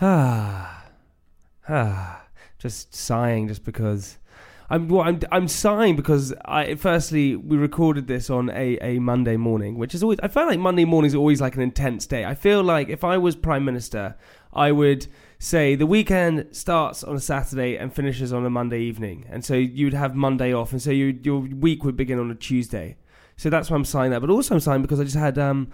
Ah, ah, just sighing just because I'm well, I'm I'm sighing because I firstly we recorded this on a, a Monday morning, which is always I feel like Monday mornings are always like an intense day. I feel like if I was prime minister, I would say the weekend starts on a Saturday and finishes on a Monday evening, and so you'd have Monday off, and so you, your week would begin on a Tuesday. So that's why I'm sighing that. But also I'm sighing because I just had um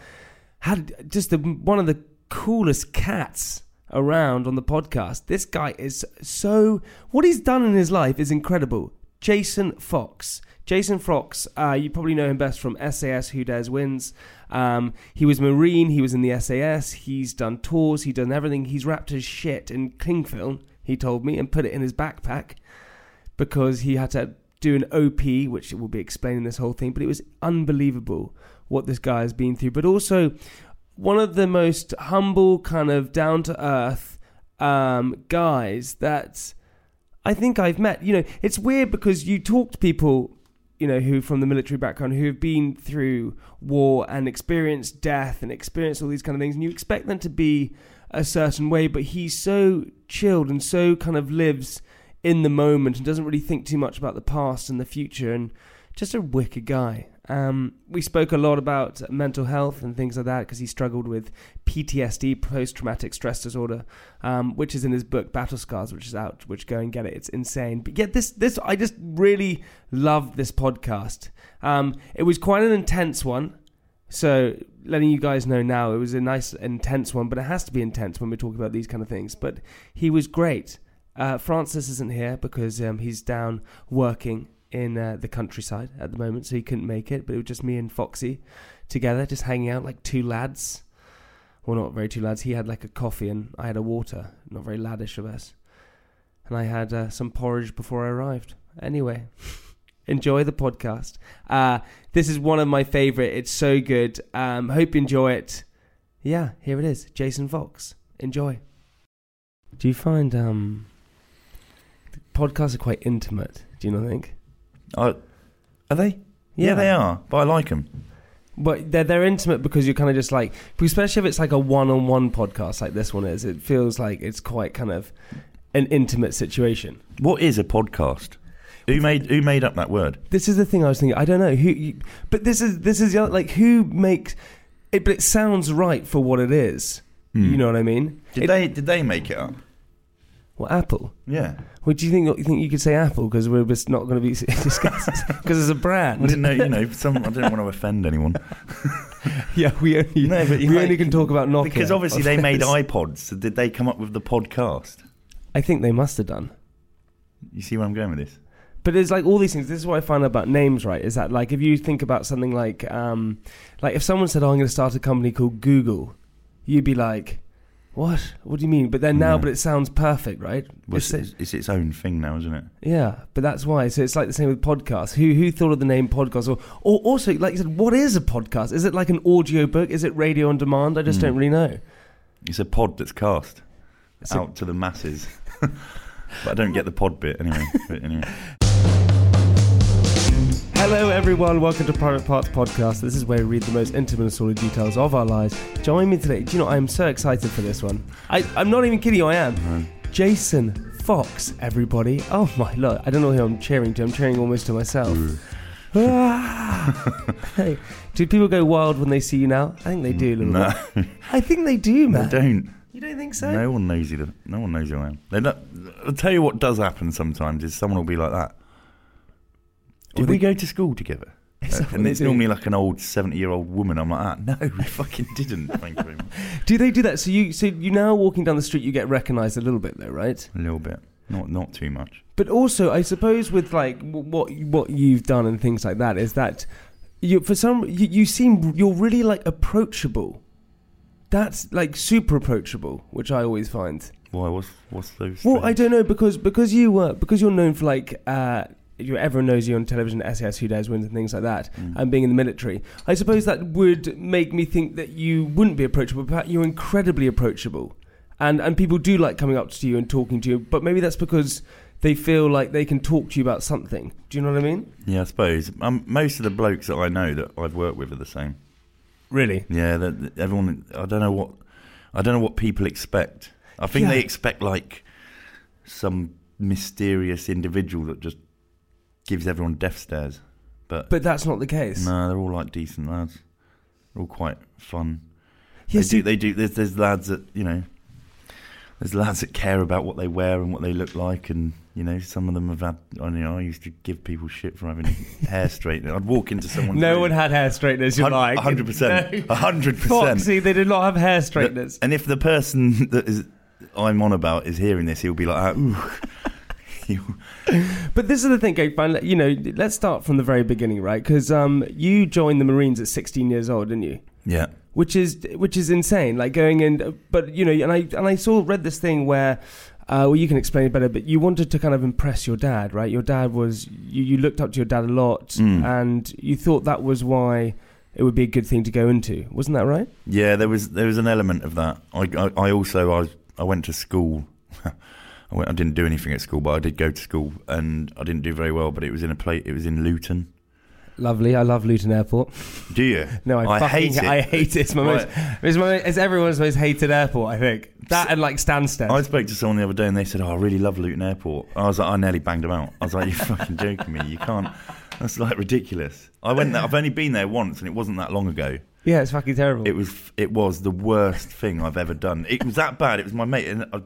had just the one of the coolest cats around on the podcast. This guy is so what he's done in his life is incredible. Jason Fox. Jason Fox, uh, you probably know him best from SAS Who Dares Wins. Um, he was Marine, he was in the SAS, he's done tours, he's done everything. He's wrapped his shit in cling film, he told me, and put it in his backpack because he had to do an OP, which will be explaining this whole thing. But it was unbelievable what this guy has been through. But also, one of the most humble, kind of down to earth um, guys that I think I've met. You know, it's weird because you talk to people, you know, who from the military background who have been through war and experienced death and experienced all these kind of things, and you expect them to be a certain way, but he's so chilled and so kind of lives in the moment and doesn't really think too much about the past and the future and just a wicked guy. Um, we spoke a lot about mental health and things like that because he struggled with PTSD, post traumatic stress disorder, um, which is in his book Battle Scars, which is out. Which go and get it; it's insane. But yet, this this I just really loved this podcast. Um, it was quite an intense one, so letting you guys know now, it was a nice intense one. But it has to be intense when we're talking about these kind of things. But he was great. Uh, Francis isn't here because um, he's down working in uh, the countryside at the moment, so he couldn't make it. But it was just me and Foxy together, just hanging out like two lads. Well, not very two lads. He had like a coffee and I had a water. Not very laddish of us. And I had uh, some porridge before I arrived. Anyway, enjoy the podcast. Uh, this is one of my favorite. It's so good. Um, hope you enjoy it. Yeah, here it is. Jason Fox. Enjoy. Do you find um, podcasts are quite intimate? Do you not think? Are they? Yeah. they are. But I like them. But they're they're intimate because you're kind of just like, especially if it's like a one-on-one podcast like this one is. It feels like it's quite kind of an intimate situation. What is a podcast? Who made who made up that word? This is the thing I was thinking. I don't know who, you, but this is this is the other, like who makes it. But it sounds right for what it is. Hmm. You know what I mean? Did It- they did they make it up? Well, Apple. Yeah. Well, do you think you think you could say Apple because we're just not going to be discussing because it's a brand? I didn't know. You know, some I didn't want to offend anyone yeah, we only No, but we like- only can talk about Nokia because obviously they made iPods. So did they come up with the podcast? I think they must have done. You see where I'm going with this? But it's like all these things. This is what I find out about names, right? Is that like if you think about something like, um, like if someone said, "Oh, I'm going to start a company called Google," you'd be like, "What? What do you mean?" But then now, Yeah. but it sounds perfect, right? Well, It's- it's, it's its own thing now, isn't it? yeah, but that's why. So it's like the same with podcasts. Who who thought of the name podcast? Or or also, like you said, what is a podcast? Is it like an audio book? Is it radio on demand? I just Mm. don't really know. It's a pod that's cast It's a- out to the masses. but I don't get the pod bit anyway. But anyway. Hello, everyone. Welcome to Private Parts Podcast. This is where we read the most intimate and sordid details of our lives. Join me today. Do you know, I am so excited for this one. I, I'm not even kidding you, I am. Jason Fox, everybody. Oh my lord. I don't know who I'm cheering to. I'm cheering almost to myself. Ah. hey, do people go wild when they see you now? I think they do a little No, bit. I think they do, they man. don't. You don't think so? No one knows you. No one knows who I am. They don't, I'll tell you what does happen sometimes is someone will be like that. Did we go to school together? What and it's normally like an old seventy-year-old woman. I'm like, ah, no, we fucking didn't. Thank you very much. Do they do that? So you, so you now walking down the street, you get recognised a little bit, though, right? A little bit, not not too much. But also, I suppose with like w- what what you've done and things like that is that you for some you, you seem you're really like approachable. That's like super approachable, which I always find. Why? What's what's those? Well, I don't know because because you were because you're known for like uh, you everyone knows you on television, SAS Who Dares Wins and things like that, Mm. and being in the military. I suppose that would make me think that you wouldn't be approachable, but you're incredibly approachable, and and people do like coming up to you and talking to you. But maybe that's because they feel like they can talk to you about something. Do you know what I mean? Yeah, I suppose. Um, most of the blokes that I know that I've worked with are the same. Really? Yeah, that everyone. I don't know what. I don't know what people expect. I think Yeah. they expect like some mysterious individual that just gives everyone death stares. But, But that's not the case. no, they're all like decent lads. They're all quite fun. Yes, they do. They do. There's, there's lads that you know. There's lads that care about what they wear and what they look like, and you know, some of them have had. I know, I used to give people shit for having hair straightened. I'd walk into someone's no room- one had hair straighteners. You're like a hundred percent, No. a hundred percent. Foxy, they did not have hair straighteners. And if the person that is I'm on about is hearing this, he'll be like, ah, "Ooh." You- But this is the thing, Gabe. You know, let's start from the very beginning, right? Because um, you joined the Marines at 16 years old, didn't you? yeah, Which is which is insane. Like going in, but you know, and I and I saw read this thing where. Uh, well, you can explain it better, but you wanted to kind of impress your dad, right? Your dad was you, you looked up to your dad a lot, Mm. and you thought that was why it would be a good thing to go into, wasn't that right? yeah. There was there was an element of that. I I, I also I I went to school. I, went, I didn't do anything at school, but I did go to school, and I didn't do very well. But it was in a place. It was in Luton. Lovely, I love Luton Airport. Do you? No, I, I fucking hate it. I hate it. It's my Right. most, it's my it's everyone's most hated airport. I think that and like Stansted. I spoke to someone the other day and they said, "Oh, I really love Luton Airport." I was like, I nearly banged them out. I was like, "You're fucking joking me? You can't." That's like ridiculous. I went there. I've only been there once, and it wasn't that long ago. Yeah, it's fucking terrible. It was it was the worst thing I've ever done. It was that bad. It was my mate. And I,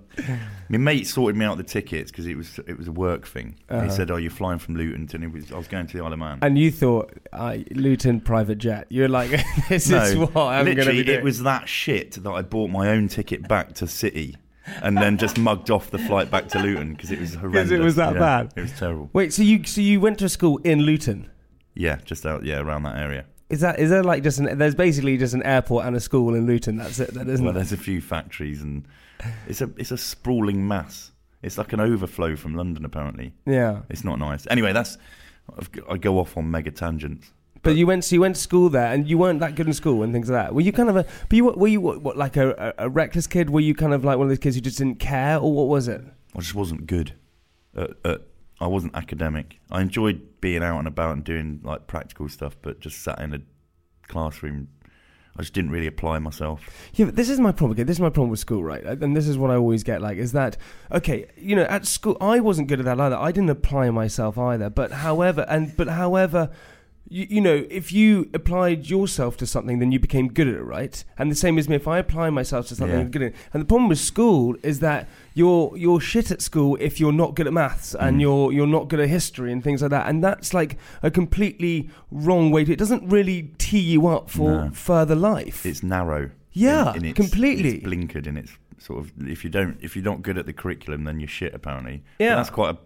my mate sorted me out the tickets because it was it was a work thing. Uh-huh. He said, "Oh, you're flying from Luton," and it was I was going to the Isle of Man. And you thought, uh, Luton private jet. You're like, this no, is what I'm going to literally, be doing. it was that shit that I bought my own ticket back to City, and then just mugged off the flight back to Luton because it was horrendous. It was that Yeah, bad? It was terrible. Wait, so you so you went to school in Luton? Yeah, just out yeah around that area. Is that is there like just an there's basically just an airport and a school in Luton? That's it. That isn't. Well, it? there's a few factories and it's a it's a sprawling mass. It's like an overflow from London. Apparently, Yeah, it's not nice. Anyway, that's I've- I go off on mega tangents. but you went so you went to school there, and you weren't that good in school and things like that. Were you kind of a? But you were, were you what, what like a, a, a reckless kid? Were you kind of like one of those kids who just didn't care, or what was it? I just wasn't good. At, at, I wasn't academic. I enjoyed being out and about and doing like practical stuff, but just sat in a classroom. I just didn't really apply myself. Yeah, but this is my problem. This is my problem with school, right? And this is what I always get like is that okay? You know, at school I wasn't good at that either. I didn't apply myself either. But however, and but however, you, you know, if you applied yourself to something, then you became good at it, right? And the same as me. If I apply myself to something, Yeah. I'm good at it. And the problem with school is that you're you're shit at school if you're not good at maths and Mm. you're you're not good at history and things like that. And that's like a completely wrong way to. It doesn't really tee you up for No. further life. It's narrow. Yeah, in, in its, completely. It's blinkered in its sort of. If you don't, if you're not good at the curriculum, then you're shit. Apparently, But Yeah. that's quite a.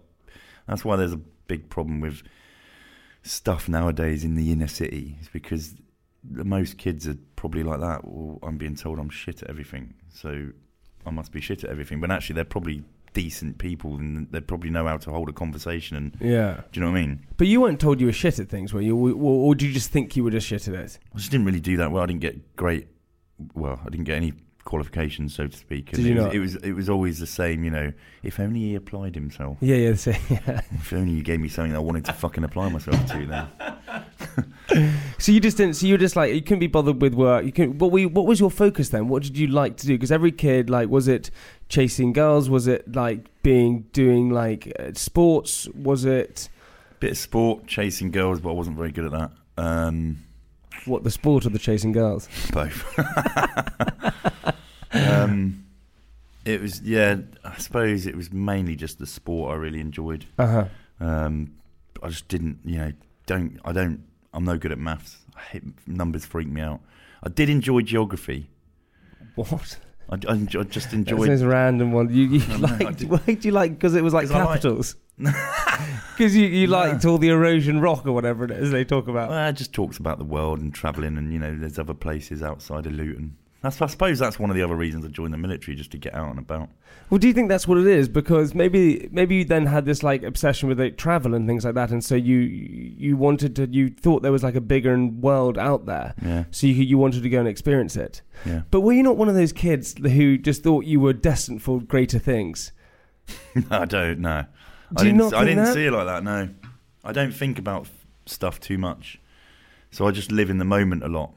That's why there's a big problem with stuff nowadays in the inner city. Is because the most kids are probably like that. Well, I'm being told I'm shit at everything, so I must be shit at everything. But actually, they're probably decent people, and they probably know how to hold a conversation. And yeah. do you know what I mean? But you weren't told you were shit at things, were you? Or, or, or did you just think you were just shit at it? I just didn't really do that well. I didn't get great. Well, I didn't get any qualifications, so to speak. Did you it was, not? It was it was always the same. You know, if only he applied himself. Yeah, yeah, so, yeah. If only you gave me something I wanted to fucking apply myself to. Then So you just didn't. So you were just like you couldn't be bothered with work. You couldn't. What were you, What was your focus then? What did you like to do? Because every kid, like, was it chasing girls? Was it like being doing like uh, sports? Was it bit of sport, chasing girls, but I wasn't very good at that. Um, what the sport or the chasing girls? both. Um, It was yeah. I suppose it was mainly just the sport I really enjoyed. Uh huh. Um, I just didn't, you know, don't. I don't. I'm no good at maths. I hate numbers. Freak me out. I did enjoy geography. What? I, I, enjo- I just enjoyed. this random one. You, you know, liked, why do you like? Because it was like 'Cause I like- capitals. Because you, you liked all the erosion rock or whatever it is they talk about. Well, it just talks about the world and travelling, and you know, there's other places outside of Luton. That's, I suppose that's one of the other reasons I joined the military, just to get out and about. Well, do you think that's what it is? Because maybe maybe you then had this like obsession with like, travel and things like that, and so you you wanted to you thought there was like a bigger world out there, Yeah, so you you wanted to go and experience it. yeah. But were you not one of those kids who just thought you were destined for greater things? I don't know. Do I you didn't, not I didn't that? see it like that. No, I don't think about stuff too much, so I just live in the moment a lot.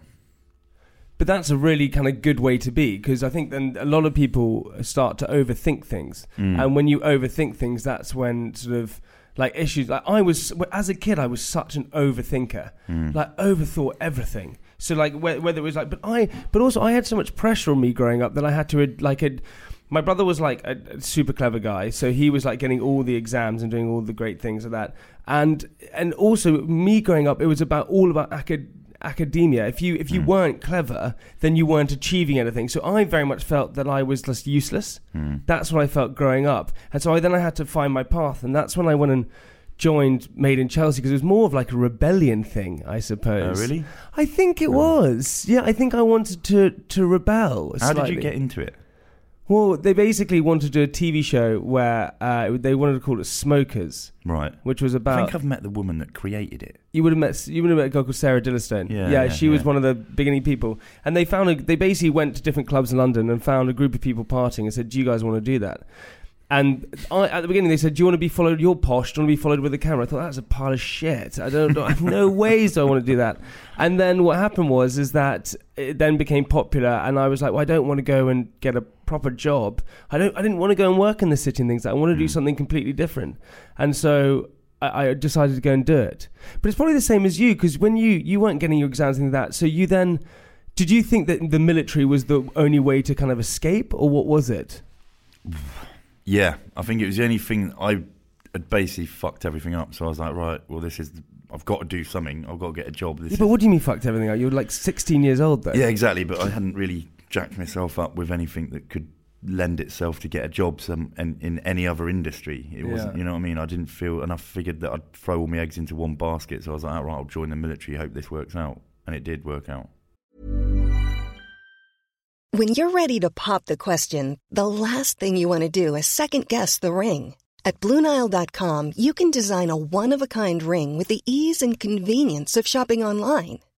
But that's a really kind of good way to be because I think then a lot of people start to overthink things, Mm. and when you overthink things, that's when sort of like issues. Like I was as a kid, I was such an overthinker, Mm. like overthought everything. So like whether it was like, but I, but also I had so much pressure on me growing up that I had to like. Ad, my brother was like a, a super clever guy, so he was like getting all the exams and doing all the great things like that. And and also me growing up, it was about all about acad- academia. If you if you Mm. weren't clever, then you weren't achieving anything. So I very much felt that I was just useless. Mm. That's what I felt growing up, and so I then I had to find my path, and that's when I went and joined Made in Chelsea because it was more of like a rebellion thing, I Oh, suppose. really? I think it Oh. was. Yeah, I think I wanted to to rebel. How did you get into it? Well, they basically wanted to do a TV show where uh, they wanted to call it Smokers, Right. which was about. I think I've met the woman that created it. You would have met you would have met a girl called Sarah Dillistone. Yeah, yeah, she was one of the beginning people, and they found a, they basically went to different clubs in London and found a group of people partying and said, "Do you guys want to do that?" And I, at the beginning, they said, "Do you want to be followed? You're posh. Do you want to be followed with a camera?" I thought that's a pile of shit. I don't, don't no ways do I want to do that. And then what happened was is that it then became popular, and I was like, "Well, I don't want to go and get a proper job. I don't. I didn't want to go and work in the city and things. Like that. I want to do Mm. something completely different." And so I, I decided to go and do it. But it's probably the same as you because when you you weren't getting your exams and that, so you then did you think that the military was the only way to kind of escape, or what was it? Yeah, I think it was the only thing I had basically fucked everything up. So I was like, right, well, this is. I've got to do something. I've got to get a job. This Yeah, but what do you mean fucked everything up? You were like 16 years old though. Yeah, exactly. But I hadn't really jacked myself up with anything that could lend itself to get a job some in, in any other industry. It wasn't, you know what I mean. I didn't feel, and I figured that I'd throw all my eggs into one basket. So I was like, all right, I'll join the military. Hope this works out, and it did work out. When you're ready to pop the question, the last thing you want to do is second guess the ring. At Bluenile.com, you can design a one of a kind ring with the ease and convenience of shopping online.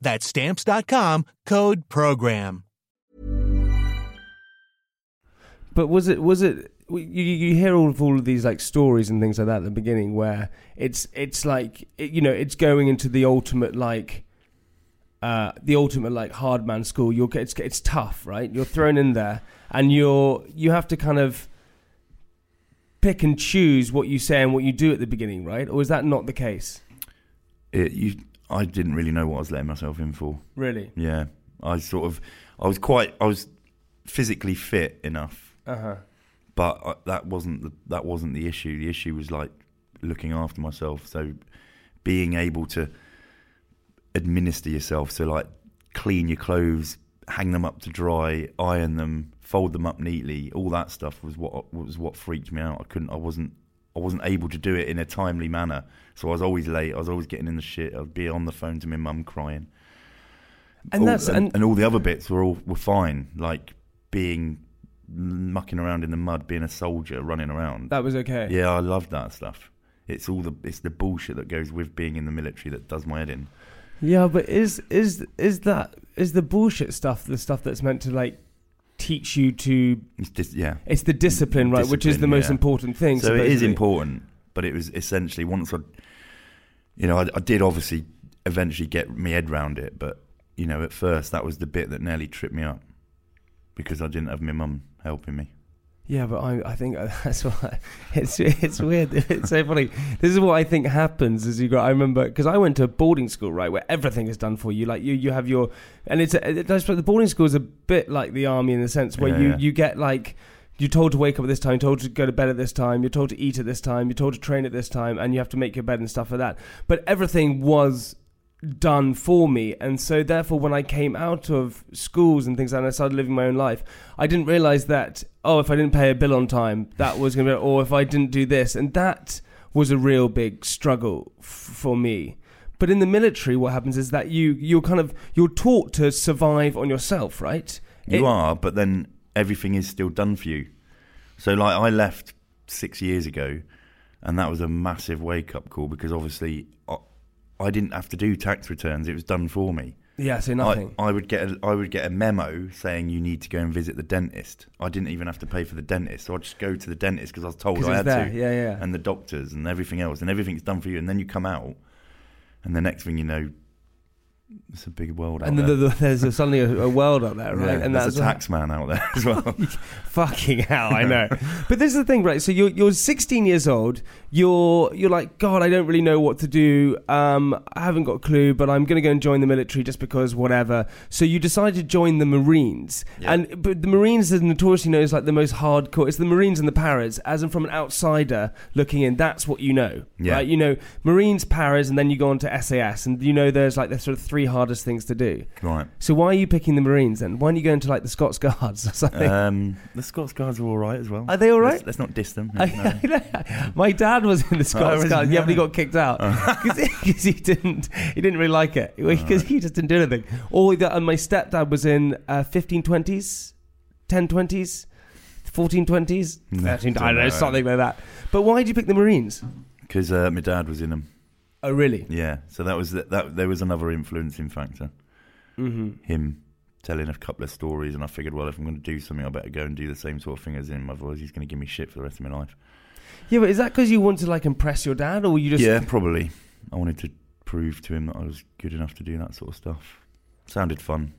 That's stamps.com, code PROGRAM. But was it was it you, you hear all of all of these like stories and things like that at the beginning where it's it's like it, you know it's going into the ultimate like uh the ultimate like hard man school. You're it's it's tough right? You're thrown in there and you're you have to kind of pick and choose what you say and what you do at the beginning right? Or is that not the case? It, you, I didn't really know what I was letting myself in for. really Yeah, I sort of, I was quite, I was physically fit enough, uh-huh but uh, that wasn't the, that wasn't the issue. The issue was like looking after myself. So being able to administer yourself, so like clean your clothes, hang them up to dry, iron them, fold them up neatly, all that stuff was what was what freaked me out. I couldn't, I wasn't, I wasn't able to do it in a timely manner. So I was always late. I was always getting in the shit. I'd be on the phone to my mum crying. And All- that's and, and, and all the other bits were all were fine. Like being mucking around in the mud, being a soldier, running around. that was okay. Yeah, I loved that stuff. It's all the it's the bullshit that goes with being in the military that does my head in. Yeah, but is is is that is the bullshit stuff the stuff that's meant to like teach you to? It's just yeah. It's the discipline, right? Which is the Discipline, most yeah. important thing. So it is important, but it was essentially once I, you know, I, I did obviously eventually get my head round it, but you know, at first that was the bit that nearly tripped me up because I didn't have my mum helping me. Yeah, but I, I think that's why it's it's weird. It's so funny. This is what I think happens as you go. I remember because I went to a boarding school, right, where everything is done for you. Like you, you have your, and it's a, it. The boarding school is a bit like the army in the sense where Yeah, you yeah. you get like. You're told to wake up at this time, told to go to bed at this time, you're told to eat at this time, you're told to train at this time, and you have to make your bed and stuff like that. But everything was done for me. And so, therefore, when I came out of schools and things like that, and I started living my own life, I didn't realize that, oh, if I didn't pay a bill on time, that was going to be, or if I didn't do this. And that was a real big struggle f- for me. But in the military, what happens is that you, you're kind of, you're taught to survive on yourself, right? You It- are, but then everything is still done for you. So, like, I left six years ago, and that was a massive wake up call because obviously I, I didn't have to do tax returns; it was done for me. Yeah, so nothing. I, I would get a, I would get a memo saying you need to go and visit the dentist. I didn't even have to pay for the dentist, so I'd just go to the dentist because I was told I had there, to. yeah, yeah. And the doctors and everything else, and everything's done for you, and then you come out, and the next thing you know, it's a big world out and there. the, the, there's a, suddenly a, a world out there, right? Yeah, and there's that's a tax man out there as well. Fucking hell, I know. but this is the thing, right? So you're you're 16 years old. You're you're like, God, I don't really know what to do. Um, I haven't got a clue, but I'm going to go and join the military just because whatever. So you decide to join the Marines, Yeah. and but the Marines is notoriously known as like the most hardcore. It's the Marines and the Paras, as in from an outsider looking in. That's what you know, Yeah. right? You know Marines, Paras, and then you go on to SAS, and you know there's like the sort of three hardest things to do. right. So why are you picking the Marines then? Why don't you go into like the Scots Guards or something? Um, the Scots Guards are all right as well. Are they all right? Let's, let's not diss them. I- no. My dad was in the Scots was Guards, he? yeah, but he got kicked out because he didn't he didn't really like it because he just didn't do anything. Or the, and my stepdad was in uh, 1520s, 1020s, 1420s, No, 13, I don't don't know know. something like that. But why did you pick the Marines? Because uh, my dad was in them. Oh, really? Yeah, so that was that, that. There was another influencing factor. Mm-hmm. Him telling a couple of stories, and I figured, well, if I'm going to do something, I better go and do the same sort of thing as him. Otherwise, he's going to give me shit for the rest of my life. Yeah, but is that because you want to like impress your dad, or you just yeah, probably. I wanted to prove to him that I was good enough to do that sort of stuff. Sounded fun.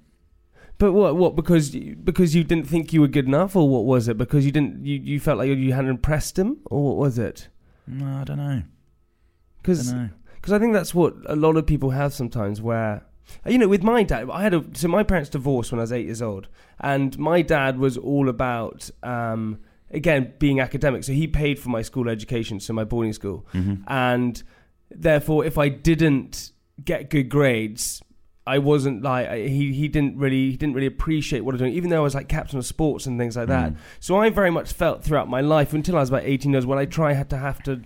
But what? What? Because you, because you didn't think you were good enough, or what was it? Because you didn't you, you felt like you hadn't impressed him, or what was it? No, I don't know. Because. Because I think that's what a lot of people have sometimes where you know with my dad I had a so my parents divorced when I was 8 years old and my dad was all about um again being academic so he paid for my school education so my boarding school Mhm. and therefore if I didn't get good grades I wasn't like I- he he didn't really he didn't really appreciate what I was doing even though I was like captain of sports and things like that Mm. so I very much felt throughout my life until I was about 18 years when I try had to have to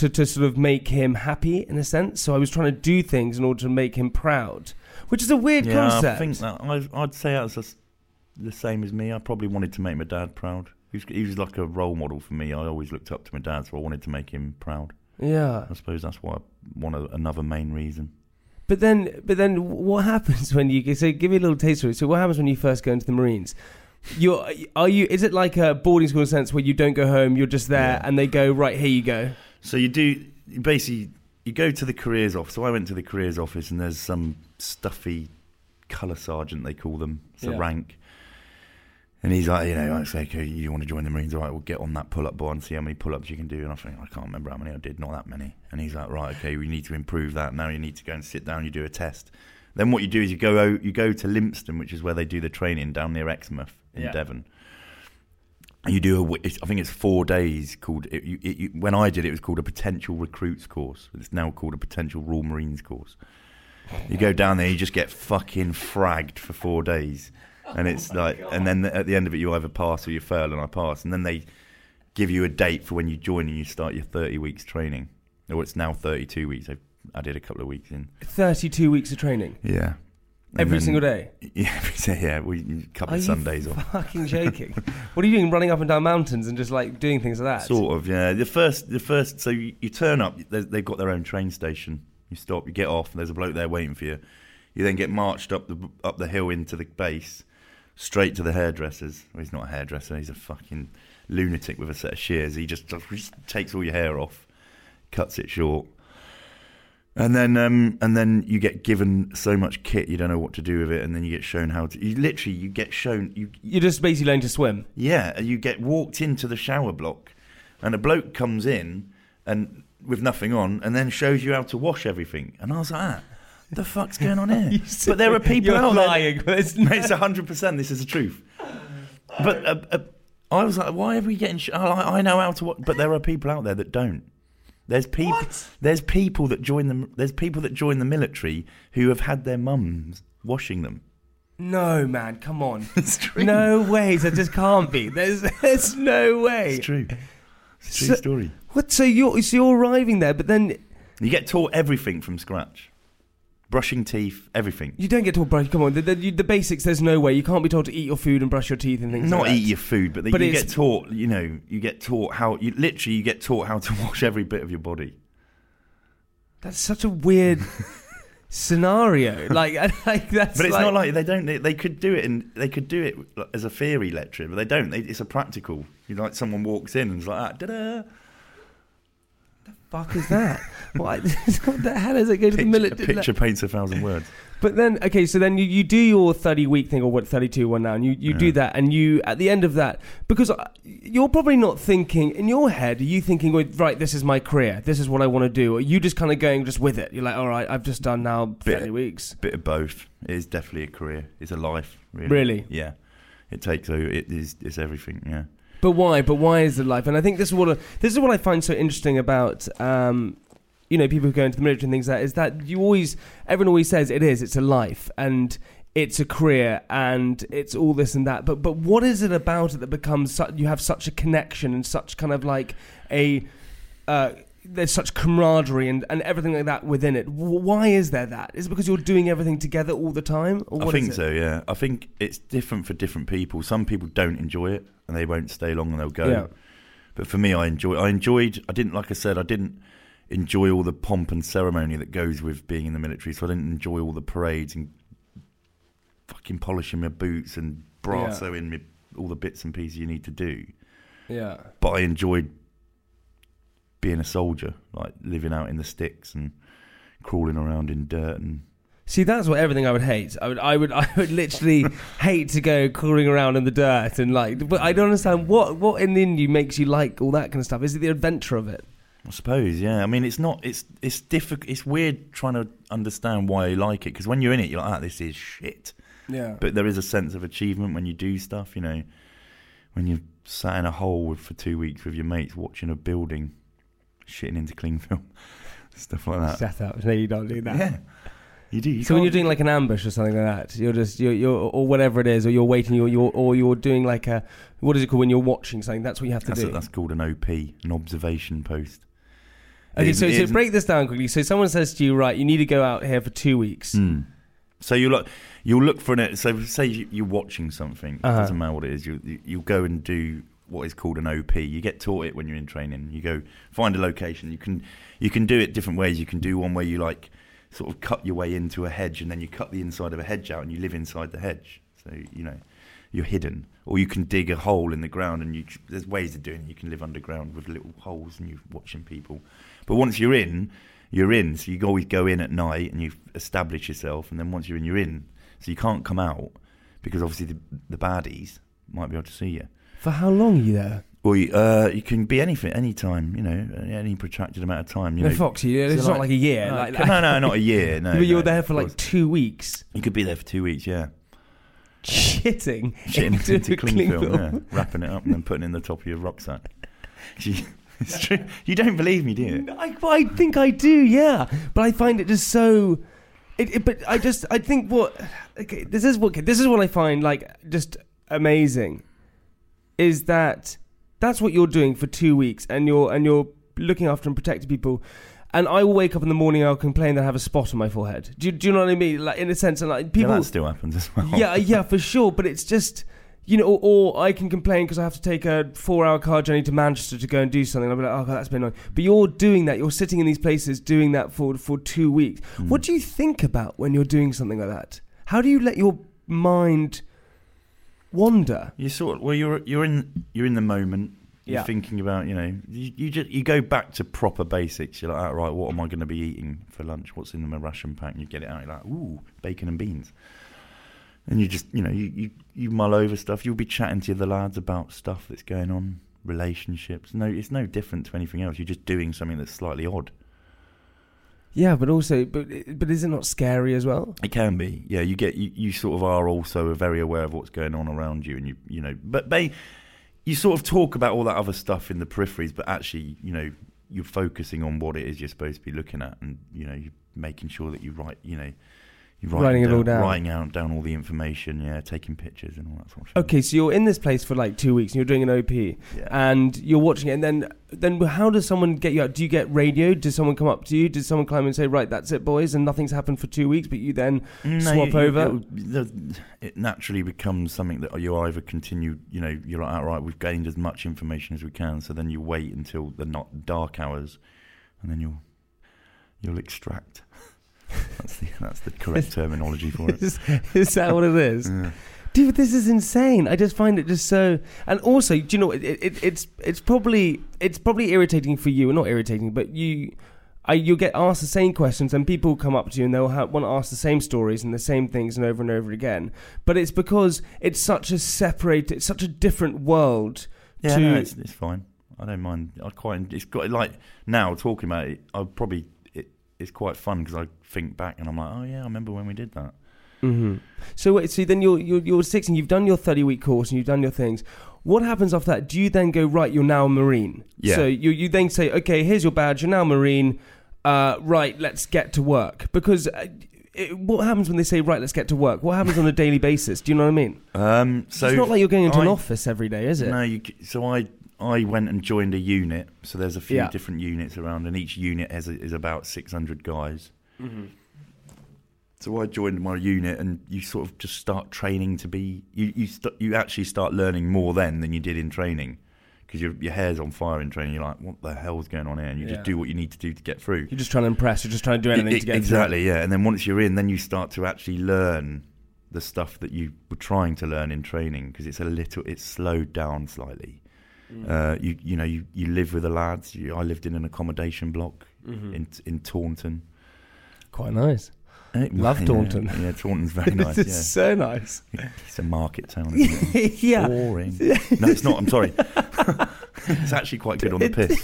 to, to sort of make him happy in a sense. So I was trying to do things in order to make him proud, which is a weird Yeah, concept. I think that I, I'd say that's the the same as me. I probably wanted to make my dad proud. He was, he was like a role model for me. I always looked up to my dad, so I wanted to make him proud. yeah, I suppose that's why one of another main reason. but then but then what happens when you so give me a little taste of it. So what happens when you first go into the Marines? You're are you is it like a boarding school sense where you don't go home, you're just there, Yeah. and they go right here you go. So you do you basically you go to the careers office. So I went to the careers office, and there's some stuffy colour sergeant they call them. It's Yeah. a rank. And he's like, you know, I say, okay, you want to join the Marines? All right, we'll get on that pull-up bar and see how many pull-ups you can do. And I think I can't remember how many I did, not that many. And he's like, right, okay, we need to improve that. Now you need to go and sit down. You do a test. Then what you do is you go you go to Lympstone, which is where they do the training down near Exmouth in Yeah. Devon. You do a, I think it's four days called. It, you, it, you, when I did it, it was called a potential recruits course. It's now called a potential Royal Marines course. You go down there, you just get fucking fragged for four days, and it's oh like, and then at the end of it, you either pass or you fail, and I pass, and then they give you a date for when you join and you start your thirty weeks training. Or it's now thirty-two weeks. I, I did a couple of weeks in. 32 weeks of training Yeah. Every then- single day. Yeah, every day, yeah. We a couple Are of Sundays off. Fucking joking. what are you doing? Running up and down mountains and just like doing things like that? Sort of, yeah. The first, the first. So you, you turn up. They've got their own train station. You stop. You get off. And there's a bloke there waiting for you. You then get marched up the up the hill into the base, straight to the hairdressers. Well, he's not a hairdresser. He's a fucking lunatic with a set of shears. He just, just takes all your hair off, cuts it short. And then, um, and then you get given so much kit you don't know what to do with it, and then you get shown how to. You literally, you get shown. You You're just basically learning to swim. yeah, you get walked into the shower block, and a bloke comes in and with nothing on, and then shows you how to wash everything. And I was like, ah, the fuck's going on here? but there are people You're out there. lying. but it's it's hundred percent. This is the truth. But uh, uh, I was like, why are we getting? Sh- I, I know how to. Wa-. But there are people out there that don't. There's people. There's people that join them. There's people that join the military who have had their mums washing them. No, man, come on. It's true. No way. That just can't be. There's, there's no way. It's true. It's a true So- story. What? So you're so you're arriving there, but then You get taught everything from scratch. Brushing teeth, everything. you don't get to brush. Come on, the, the, the basics. There's no way. You can't be told to eat your food and brush your teeth and things. Not like eat your food, but, But you get taught. You know, you get taught how. You literally you get taught how to wash every bit of your body. That's such a weird scenario. Like, like that's. But it's not like they don't. They, they could do it, and they could do it as a theory lecture, but they don't. They, it's a practical. You know, like someone walks in and it's like, ah, da-da. Fuck is that? what, what the hell is it? Go to the Picture, a military. picture paints a thousand words. But then, okay, so then you, you do your 30 week thing, or what, 32 one now, and you, you do that, and you, at the end of that, because uh, you're probably not thinking, in your head, are you thinking, "Well, right, this is my career, this is what I want to do? Or are you just kind of going just with it? You're like, all right, I've just done now 30 Bit- weeks. Bit of both. It is definitely a career. It's a life. Really. Really? Yeah. It takes over. It is. It's everything. Yeah. But why? But why is it life? And I think this is what I, this is what I find so interesting about um, you know people who go into the military and things like that is that you always everyone always says it is it's a life and it's a career and it's all this and that. But but what is it about it that becomes such, you have such a connection and such kind of like a uh, there's such camaraderie and, and everything like that within it. Why is there that? Is it because you're doing everything together all the time? Or I think so. Yeah. I think it's different for different people. Some people don't enjoy it and they won't stay long and they'll go. Yeah. But for me, I enjoy. I enjoyed. I didn't like I said. I didn't enjoy all the pomp and ceremony that goes with being in the military. So I didn't enjoy all the parades and fucking polishing my boots and brassoing me all the bits and pieces you need to do. Yeah. But I enjoyed being a soldier, like living out in the sticks and crawling around in dirt and See, that's what everything I would hate. I would, I would, I would literally hate to go crawling around in the dirt and like. But I don't understand what, what in you makes you like all that kind of stuff. Is it the adventure of it? I suppose, yeah. I mean, it's not. It's it's difficult. It's weird trying to understand why you like it because when you're in it, you're like, ah, this is shit. Yeah. But there is a sense of achievement when you do stuff. You know, when you sat in a hole for two weeks with your mates watching a building shitting into cling film, stuff like that. Set up. No, you don't do that. Yeah, you do. You so when you're doing like an ambush or something like that, you're just you're, you're or whatever it is, or you're waiting, you're, you're or you're doing like a what is it called when you're watching something? That's what you have to that's, do. that's called an OP, an observation post. okay, so, it so break this down quickly. So someone says to you, right, you need to go out here for two weeks. Mm. So you look, you'll look for an. So say you- you're watching something. Uh-huh. It doesn't matter what it is. You you- you'll go and do what is called an OP. You get taught it when you're in training. You go find a location. You can you can do it different ways. You can do one where you like sort of cut your way into a hedge and then you cut the inside of a hedge out and you live inside the hedge. So you know you're hidden. Or you can dig a hole in the ground and you there's ways of doing it. You can live underground with little holes and you're watching people. But once you're in, you're in. So you always go in at night and you establish yourself, and then once you're in, you're in. So you can't come out because obviously the, the baddies might be able to see you. For how long are you there? Well, you, uh, you can be anything, any time. You know, any protracted amount of time. You no, know, Foxy, it's so not like a year. No, like, no, no, not a year. No, but you were no, there for like two weeks. You could be there for two weeks. Yeah, shitting, Shitting into, into cling, cling film, film. yeah. wrapping it up and then putting it in the top of your rucksack. You- it's true. You don't believe me, do you? I, I think I do, yeah. But I find it just so. It, it, but I just I think what okay this is what this is what I find like just amazing is that that's what you're doing for two weeks and you're and you're looking after and protecting people and I will wake up in the morning and I'll complain that I have a spot on my forehead do you, do you know what I mean like in a sense and like Yeah, people that still happens as well. yeah, yeah, for sure. But it's just, you know, or, or I can complain because I have to take a four-hour car journey to Manchester to go and do something. I'll be like, oh, God, that's been annoying. But you're doing that. You're sitting in these places doing that for for two weeks. Hmm. What do you think about when you're doing something like that? How do you let your mind wander? You sort of, well, you're you're in you're in the moment. You're Yeah. thinking about, you know, you, you just you go back to proper basics. You're like, "Ah, right, what am I going to be eating for lunch? What's in my ration pack? And you get it out. You're like, ooh, bacon and beans. And you just, you know, you, you, you mull over stuff. You'll be chatting to the lads about stuff that's going on, relationships. No, it's no different to anything else. You're just doing something that's slightly odd. Yeah, but also, but but is it not scary as well? It can be, yeah. You get you, you sort of are also very aware of what's going on around you, and you you know, but they you sort of talk about all that other stuff in the peripheries, but actually, you know, you're focusing on what it is you're supposed to be looking at, and you know, you're making sure that you write, you know, you're Writing it all down. writing out down all the information, yeah, taking pictures and all that sort of stuff. Okay, so you're in this place for like two weeks and you're doing an OP Yeah. and you're watching it and then then how does someone get you out? Do you get radio? Does someone come up to you? Does someone climb and say, Right, that's it, boys, and nothing's happened for two weeks, but you then swap you- over? it'll- It naturally becomes something that you either continue, you know, you're like, all right, we've gained as much information as we can, so then you wait until the not dark hours, and then you'll you'll extract. that's the that's the correct terminology for it. is, is that what it is? Yeah. Dude, this is insane. I just find it just so. And also, do you know, it, it, it's it's probably it's probably irritating for you, not irritating, but you, I you get asked the same questions, and people come up to you and they'll ha want to ask the same stories and the same things and over and over again. But it's because it's such a separate, it's such a different world. Yeah, to, no, it's, it's fine. I don't mind. I quite. It's got like now talking about it. I probably it's quite fun because I think back and I'm like, oh yeah, I remember when we did that. hmm So wait, so then you're you're you're six and you've done your thirty week course and you've done your things. What happens after that? Do you then go right? You're now a marine. Yeah. So you you then say, okay, here's your badge. You're now a marine. Uh, right, let's get to work. Because uh, it, what happens when they say right, let's get to work? What happens on a daily basis? Do you know what I mean? Um, so it's not like you're going into an office every day, is it? No, you, so I I went and joined a unit. So there's a few Yeah. different units around, and each unit has a, is about 600 guys. Mm-hmm. So I joined my unit, and you sort of just start training to be you you st- you actually start learning more then than you did in training. Because your, your hair's on fire in training, you're like, what the hell's going on here? And you Yeah. just do what you need to do to get through. You're just trying to impress. You're just trying to do anything E- to get through. exactly, yeah. And then once you're in, then you start to actually learn the stuff that you were trying to learn in training because it's a little, it's slowed down slightly. Mm. Uh, you you know you, you live with the lads. You, I lived in an accommodation block Mm-hmm. in in Taunton. Quite nice. Eh, Love yeah, Taunton. Yeah, Taunton's very nice. it's yeah, so nice. it's a market town. Isn't it? yeah. Boring. No, it's not. I'm sorry. it's actually quite good on the piss.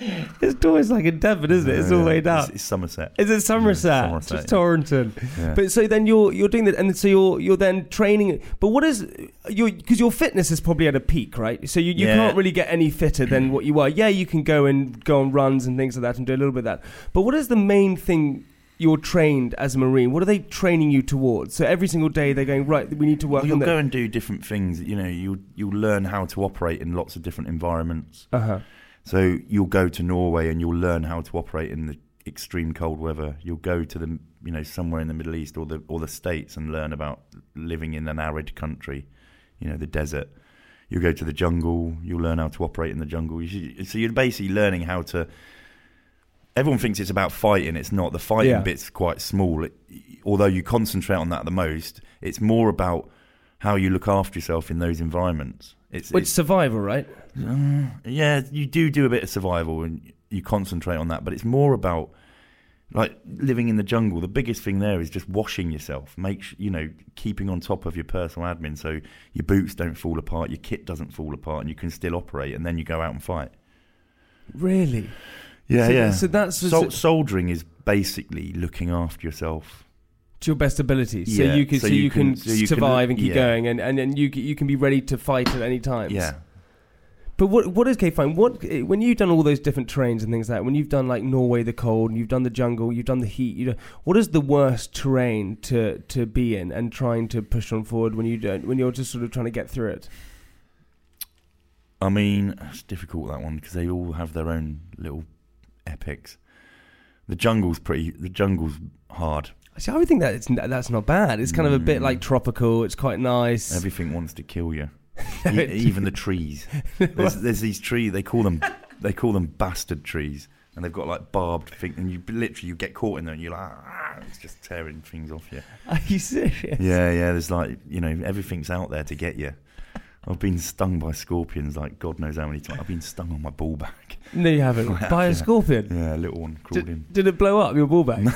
It's always like in Devon, isn't it? It's all Yeah, way down. It's, it's Somerset. Is it Somerset? Somerset, Just yeah. Torrington. Yeah. But so then you're you're doing that, and so you're you're then training. But what is your because your fitness is probably at a peak, right? So you, you Yeah. can't really get any fitter than what you are. Yeah, you can go and go on runs and things like that and do a little bit of that. But what is the main thing? You're trained as a marine. What are they training you towards? So every single day they're going right. We need to work Well, you'll on that. go and do different things. You know, you'll you'll learn how to operate in lots of different environments. Uh huh. So you'll go to Norway and you'll learn how to operate in the extreme cold weather. You'll go to the you know somewhere in the Middle East or the or the States and learn about living in an arid country, you know, the desert. You'll go to the jungle. You'll learn how to operate in the jungle. You so you're basically learning how to. Everyone thinks it's about fighting. It's not. The fighting Yeah. bit's quite small. It, although you concentrate on that the most, it's more about how you look after yourself in those environments. It's, it's survival, right? uh, yeah, you do do a bit of survival and you concentrate on that, but it's more about like living in the jungle. The biggest thing there is just washing yourself. Make sh- you know keeping on top of your personal admin so your boots don't fall apart, your kit doesn't fall apart, and you can still operate. And then you go out and fight. Really? Yeah, So- yeah. so that's- Sol- soldiering is basically looking after yourself to your best ability, so Yeah, you can so, you, can, so you can- survive and keep yeah. going, and and then you c- you can be ready to fight at any time. Yeah. But what what is okay fine? What when you've done all those different terrains and things like that? When you've done like Norway, the cold, and you've done the jungle, you've done the heat. You know, what is the worst terrain to to be in and trying to push on forward when you don't when you're just sort of trying to get through it? I mean, it's difficult that one because they all have their own little epics. The jungle's pretty. The jungle's hard. See, I would think that it's that's not bad. It's kind of a bit Mm. like tropical. It's quite nice. Everything wants to kill you. E- even the trees. There's, there's these trees. They call them. They call them bastard trees, and they've got like barbed thing. And you literally you get caught in there, and you're like, ah, it's just tearing things off you. Are you serious? Yeah, yeah. There's like you know everything's out there to get you. I've been stung by scorpions like God knows how many times. I've been stung on my ball back. No, you haven't. By a yeah. scorpion. Yeah, a little one crawled in. Did, did it blow up your ball bag?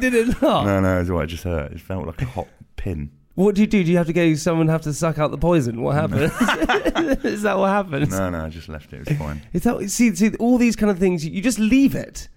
Did it not? No, no, it's all right. It just hurt. It felt like a hot pin. What do you do? Do you have to go? Someone have to suck out the poison? What happened? is that what happens? No, no, I just left it. It was fine. Is that see? See all these kind of things. You just leave it.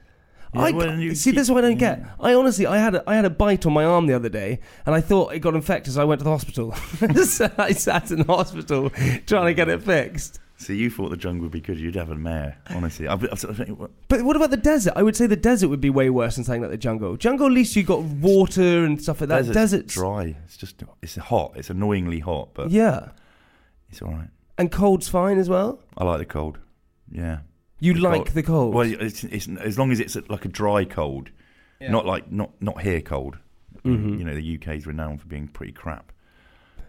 Yeah, I well, you see. This is what I don't get. I honestly, I had a, I had a bite on my arm the other day, and I thought it got infected. So I went to the hospital. so I sat in the hospital trying to get it fixed. See, you thought the jungle would be good. You'd have a mare, honestly. I, I, I think, well, But what about the desert? I would say the desert would be way worse than something like the jungle. Jungle, at least you got water and stuff like that. desert's Desert's dry. It's just it's hot. It's annoyingly hot, but yeah, it's all right. and cold's fine as well. I like the cold. Yeah. You The like cold. the cold. Well, it's, it's as long as it's like a dry cold, not like not not here cold. Mhm. You know, the UK is renowned for being pretty crap,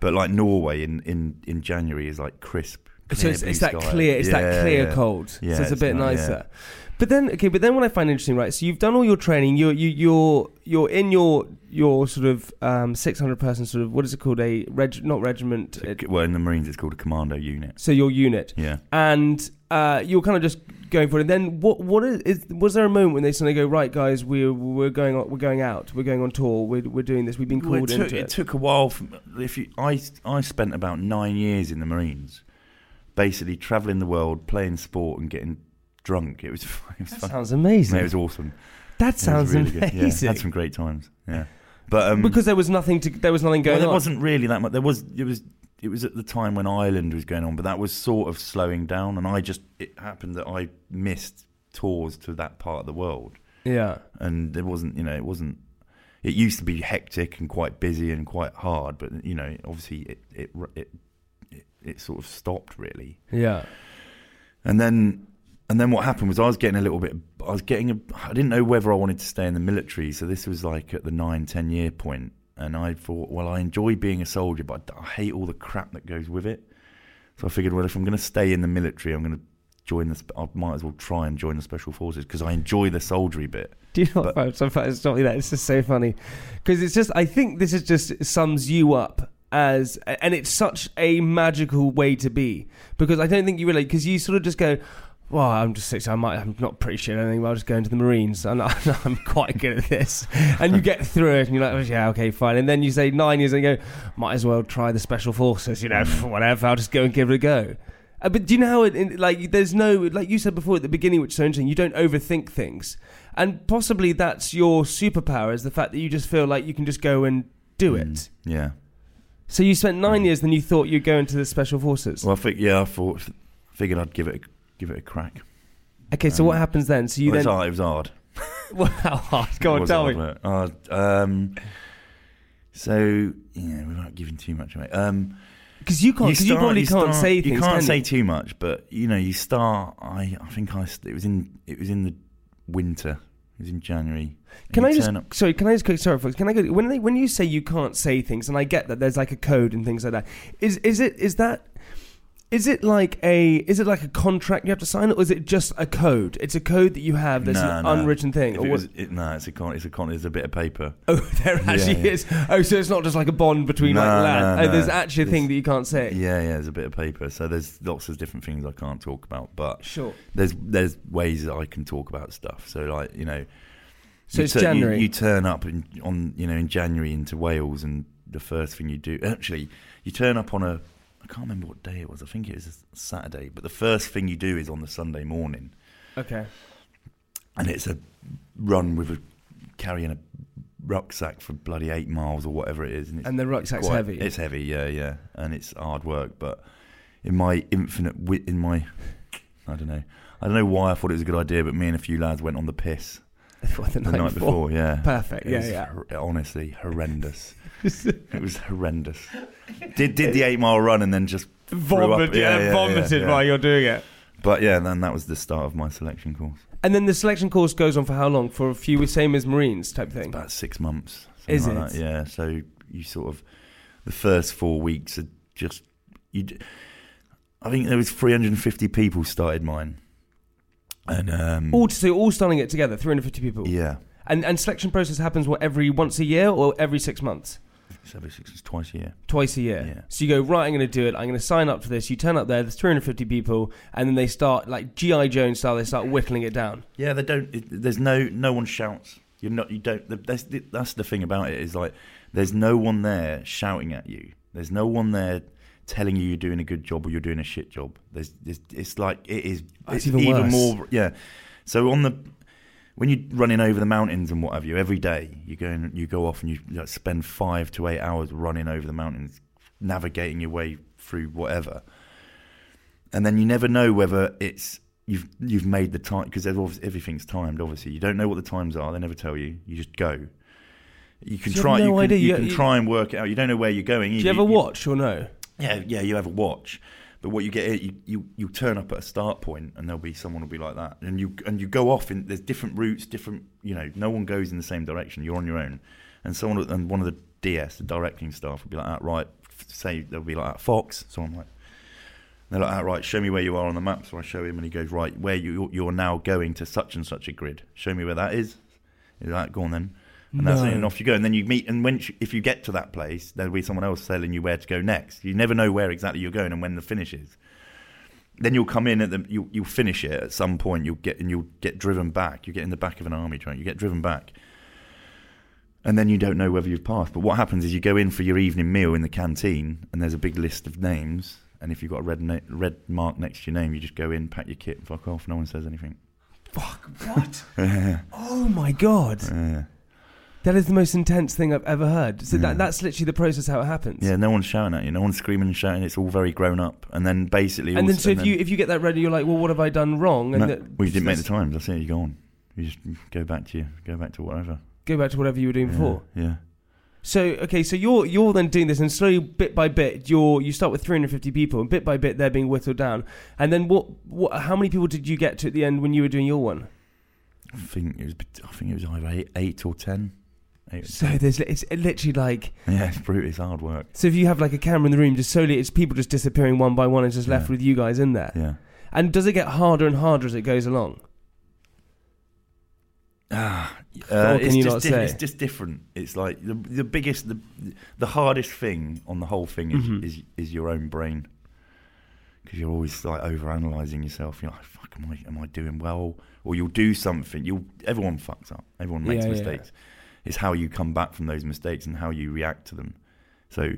but like Norway in in in January is like crisp. So it's, it's that clear, it's that clear yeah. cold. Yeah, so it's a bit nice, nicer. But then, okay, but then what I find interesting, right? So you've done all your training. You're you, you're you're in your your sort of um, 600 person sort of what is it called? A reg, not regiment. It's well, in the Marines, it's called a commando unit. so your unit, Yeah. and uh, you're kind of just going for it. And then what what is, is was there a moment when they suddenly go right, guys? We're we're going on, we're going out. We're going on tour. We're we're doing this. We've been Well, called it, took, into it it. took a while. From, if you, I I spent about nine years in the Marines, basically traveling the world, playing sport, and getting drunk. It was it was that fun. sounds amazing. It was awesome. that sounds really good. Yeah, amazing. had some great times. Yeah, but um, because there was nothing to there was nothing well, going there on. wasn't really that much. There was it was it was at the time when Ireland was going on, but that was sort of slowing down. And I just it happened that I missed tours to that part of the world, yeah. and there wasn't you know it wasn't. It used to be hectic and quite busy and quite hard, but you know obviously it it it it, sort of stopped really. Yeah. And then and then what happened was I was getting a little bit I was getting a I didn't know whether I wanted to stay in the military so this was like at the nine ten year point and I thought well I enjoy being a soldier but I hate all the crap that goes with it so I figured well if I'm going to stay in the military I'm going to join the I might as well try and join the special forces because I enjoy the soldiery bit Do you know what? But-? I'm stop me there. It's just so funny because it's just. I think this is just sums you up as, and it's such a magical way to be because I don't think you really because you sort of just go. Well, I'm just six. I might. I'm not pretty sure anything. But I'll just go into the Marines, and I'm quite good at this. And you get through it, and you're like, oh, yeah, okay, fine. And then you say nine years, and you go, might as well try the special forces. You know, whatever. I'll just go and give it a go. Uh, but do you know how it, in, like there's no like you said before at the beginning, which is so interesting. You don't overthink things, and possibly that's your superpower is the fact that you just feel like you can just go and do it. Mm, yeah So you spent nine years, then you thought you'd go into the special forces. well I think yeah I thought figured I'd give it a, give it a crack okay, so um, what happens then? So you well, then it was hard it was hard well, how hard? Go on, tell hard, me. um, so yeah, without giving too much away. Um, Because you can't. You, start- probably can't start- say things. You can't can say you? too much, but you know, you start. I I think I it was in it was in the winter. It was in January. Can I just up- sorry? Can I just quick sorry, folks? Can I go when they, when you say you can't say things, and I get that there's like a code and things like that. Is is it is that is it like a is it like a contract you have to sign, or is it just a code? It's a code that you have. That's No, an no. unwritten thing. If Or it what? was, it, no, it's a con. It's a con. It's a bit of paper. oh, there actually yeah. is. Oh, so it's not just like a bond between like No, no, oh, there's actually a thing It's- that you can't say. Yeah, yeah. There's a bit of paper. So there's lots of different things I can't talk about, but Sure. there's there's ways that I can talk about stuff. So like you know, So you it's tu- you- January. You, turn up in, on you know in January into Wales, and the first thing you do actually you turn up on a I can't remember what day it was. I think it was a Saturday. But the first thing you do is on the Sunday morning, Okay. and it's a run with a carrying a rucksack for bloody eight miles or whatever it is, and, it's And the rucksack's quite- heavy. It's heavy, yeah, yeah, and it's hard work. But in my infinite wit, in my, I don't know, I don't know why I thought it was a good idea, but me and a few lads went on the piss What, the, the night before. Yeah, Perfect. It Yeah, yeah. hor- honestly horrendous. it was horrendous. Did did the eight mile run and then just threw Vomit, up. yeah, Yeah, yeah, vomited while you're doing it. But yeah, then that was the start of my selection course. And then the selection course goes on for how long? For a few, same as Marines type thing. About six months. Is like it? That. Yeah. So you sort of the first four weeks are just you. I think there was 350 people started mine, and um, All so all starting it together, 350 people. yeah, And and selection process happens what every once a year or every six months, it's every six, it's twice a year. twice a year. Yeah. So you go right. I'm going to do it. I'm going to sign up for this. You turn up there. There's 350 people, and then they start like GI Joe style. They start whittling it down. Yeah, they don't. It, there's no no one shouts. You're not. You don't. the- That's the, that's the thing about it is like there's no one there shouting at you. There's no one there telling you you're doing a good job or you're doing a shit job. There's. there's it's like it is. It's even worse. more. Yeah. So on the when you're running over the mountains and what have you every day, you go and you go off and you like, spend five to eight hours running over the mountains, navigating your way through whatever and then you never know whether it's you've you've made the time because everything's timed. Obviously, you don't know what the times are. They never tell you. You just go. You can you try. no you can, idea. you You- can try and work it out. You don't know where you're going. Do you ever watch or no? Yeah, yeah. You have a watch, but what you get, you, you you turn up at a start point, and there'll be someone will be like that, and you and you go off in. There's different routes, different. You know, no one goes in the same direction. You're on your own, and someone and one of the DS, the directing staff, will be like, that, right. Say they'll be like, that, Fox. So I'm like. They're like, ah, right, show me where you are on the map. So I show him, and he goes, right, where you you're now going to such and such a grid. Show me where that is. He's like, go on then. And that's it, and off you go. And then you meet, and when if you get to that place, there'll be someone else telling you where to go next. You never know where exactly you're going and when the finish is. Then you'll come in at the you you'll finish it at some point. You'll get and you'll get driven back. You get in the back of an army train. You get driven back, and then you don't know whether you've passed. But what happens is you go in for your evening meal in the canteen, and there's a big list of names. And if you've got a red na- red mark next to your name, you just go in, pack your kit, and fuck off. No one says anything. Fuck what? yeah. oh my god, yeah. That is the most intense thing I've ever heard. So Yeah. that that's literally the process how it happens. Yeah, no one's shouting at you. No one's screaming and shouting. It's all very grown up. And then basically, And then so if you if you get that ready, you're like, well, what have I done wrong? And no, that- well, you didn't make the times. That's it. You go on. You just go back to you. Go back to whatever. go back to whatever you were doing Yeah, before. Yeah. So okay, so you're you're then doing this, and slowly, bit by bit, you're you start with 350 people, and bit by bit, they're being whittled down. And then what? What? How many people did you get to at the end when you were doing your one? I think it was. I think it was either eight, eight or ten. So there's it's literally like yeah, it's brutal. It's hard work. so if you have like a camera in the room, just slowly, it's people just disappearing one by one, and just left Yeah. with you guys in there. Yeah. And does it get harder and harder as it goes along? Ah, uh, can it's you just not di- say? It's just different. It's like the the biggest, the the hardest thing on the whole thing is Mhm. is, is your own brain because you're always like over analyzing yourself. You're like, "Fuck, am I am I doing well?" Or you'll do something. You will everyone fucks up. Everyone makes Yeah, yeah. It's how you come back from those mistakes and how you react to them. So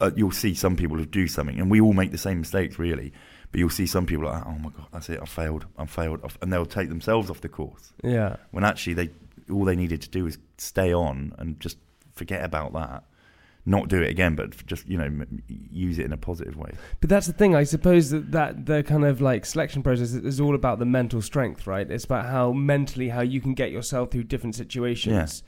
uh, you'll see some people who do something, and we all make the same mistakes, really. But you'll see some people like, "Oh my god, that's it. I failed. I failed," and they'll take themselves off the course Yeah. when actually they all they needed to do is stay on and just forget about that, not do it again, but just you know m- use it in a positive way. But that's the thing. I suppose that, that the kind of like selection process is all about the mental strength, right? It's about how mentally how you can get yourself through different situations.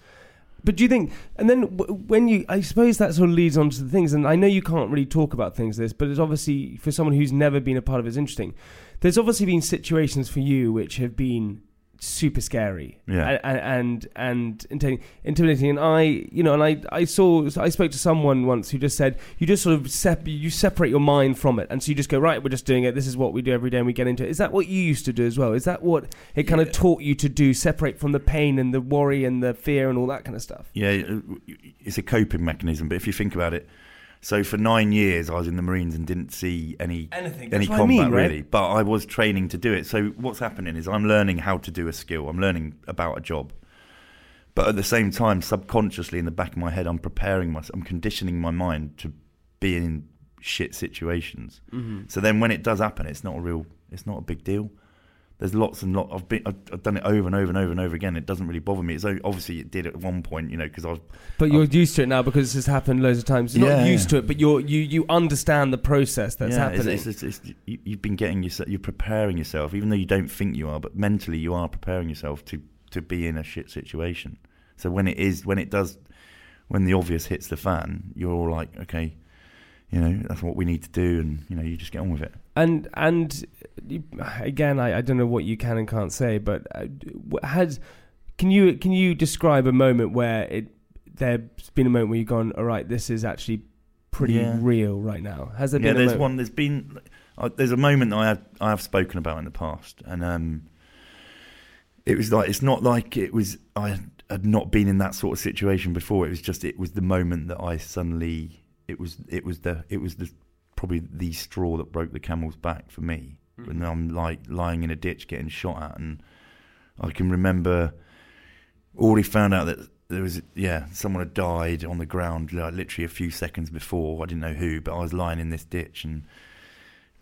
But do you think? And then when you, I suppose that sort of leads on to the things. And I know you can't really talk about things like this, but it's obviously for someone who's never been a part of it, it's interesting. There's obviously been situations for you which have been super scary. Yeah. and and, and intimidating, and I you know and I I saw I spoke to someone once who just said you just sort of sep- you separate your mind from it. And so you just go right we're just doing it. This is what we do every day and we get into it. Is that what you used to do as well? Is that what it kind of taught you to do separate from the pain and the worry and the fear and all that kind of stuff? Yeah, it's a coping mechanism. But if you think about it, so for nine years I was in the Marines and didn't see any Anything, any what I combat mean, right? really. But I was training to do it. So what's happening is I'm learning how to do a skill. I'm learning about a job. But at the same time, subconsciously in the back of my head, I'm preparing myself. I'm conditioning my mind to be in shit situations. Mm-hmm. So then when it does happen, it's not a real, it's not a big deal. There's lots and lots. I've been I've, I've done it over and over and over and over again. It doesn't really bother me. So obviously it did at one point, you know, because I've But you're used to it now because this has happened loads of times. You're Yeah, not used to it, but you're you you understand the process that's yeah, happening. It's, it's, it's, you, you've been getting yourself, you're preparing yourself, even though you don't think you are, but mentally you are preparing yourself to to be in a shit situation. So when it is, when it does, when the obvious hits the fan, you're all like, okay, you know, that's what we need to do, and you know, you just get on with it. and and again, I, I don't know what you can and can't say, but uh, has can you can you describe a moment where it there's been a moment where you've gone, all right, this is actually pretty Yeah. real right now. Has there yeah, been? a there's moment? one. There's been. Uh, there's a moment that I have I have spoken about in the past, and um, it was like it's not like it was I had not been in that sort of situation before. It was just it was the moment that I suddenly it was it was the it was the probably the straw that broke the camel's back for me Hmm. when I'm like lying in a ditch getting shot at, and I can remember already found out that there was yeah someone had died on the ground like literally a few seconds before. I didn't know who but I was lying in this ditch and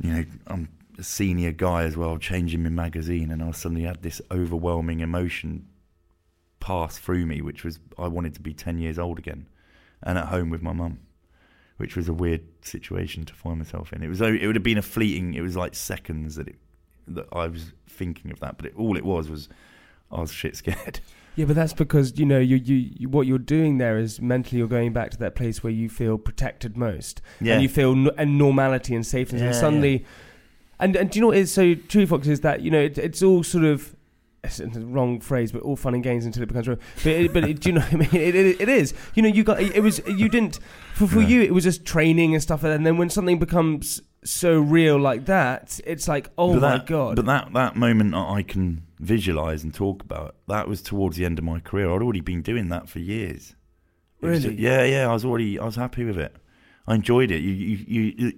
you know I'm a senior guy as well changing my magazine and I suddenly had this overwhelming emotion pass through me which was I wanted to be 10 years old again and at home with my mum which was a weird situation to find myself in it was it would have been a fleeting it was like seconds that it that I was thinking of that but it, all it was was I was shit scared Yeah, but that's because you know you, you you what you're doing there is mentally you're going back to that place where you feel protected most, Yeah. and you feel n- and normality and safety, and Yeah, suddenly, and and do you know what is so true, Fox? Is that you know it, it's all sort of. It's the wrong phrase, but all fun and games until it becomes real. But, it, but it, do you know what I mean? It, it, it is. You know, you got it was. You didn't for for Yeah. you. It was just training and stuff, and then when something becomes so real like that, it's like, oh But my that, god. But that that moment I can visualize and talk about, that was towards the end of my career. I'd already been doing that for years. Really? yeah, yeah. I was already. I was happy with it. I enjoyed it. You, you, you, you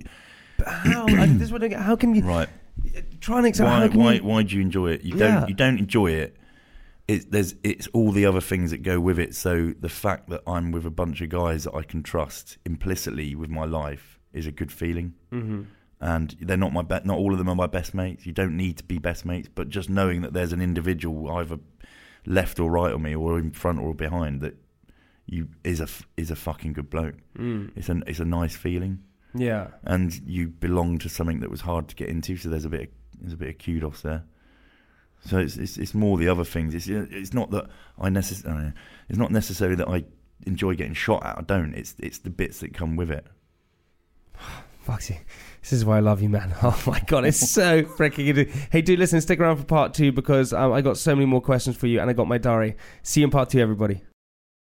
But how? I, this is what I. How can you right? Try and explain? why? Why? Why do you enjoy it? You Yeah. don't. You don't enjoy it. It's there's it's all the other things that go with it. So the fact that I'm with a bunch of guys that I can trust implicitly with my life is a good feeling. Mhm. and they're not my be- not all of them are my best mates. You don't need to be best mates, but just knowing that there's an individual either left or right of me, or in front or behind, that you is a f- is a fucking good bloke. Mm. It's an it's a nice feeling, Yeah. and you belong to something that was hard to get into. So there's a bit of, there's a bit of kudos there. So it's, it's it's more the other things. It's it's not that I necessarily it's not necessarily that I enjoy getting shot at. I don't. It's it's the bits that come with it. Foxy, this is why I love you, man. Oh my god, it's so freaking good. Hey, dude, listen, stick around for part two because um, I got so many more questions for you, and I got my diary. See you in part two, everybody.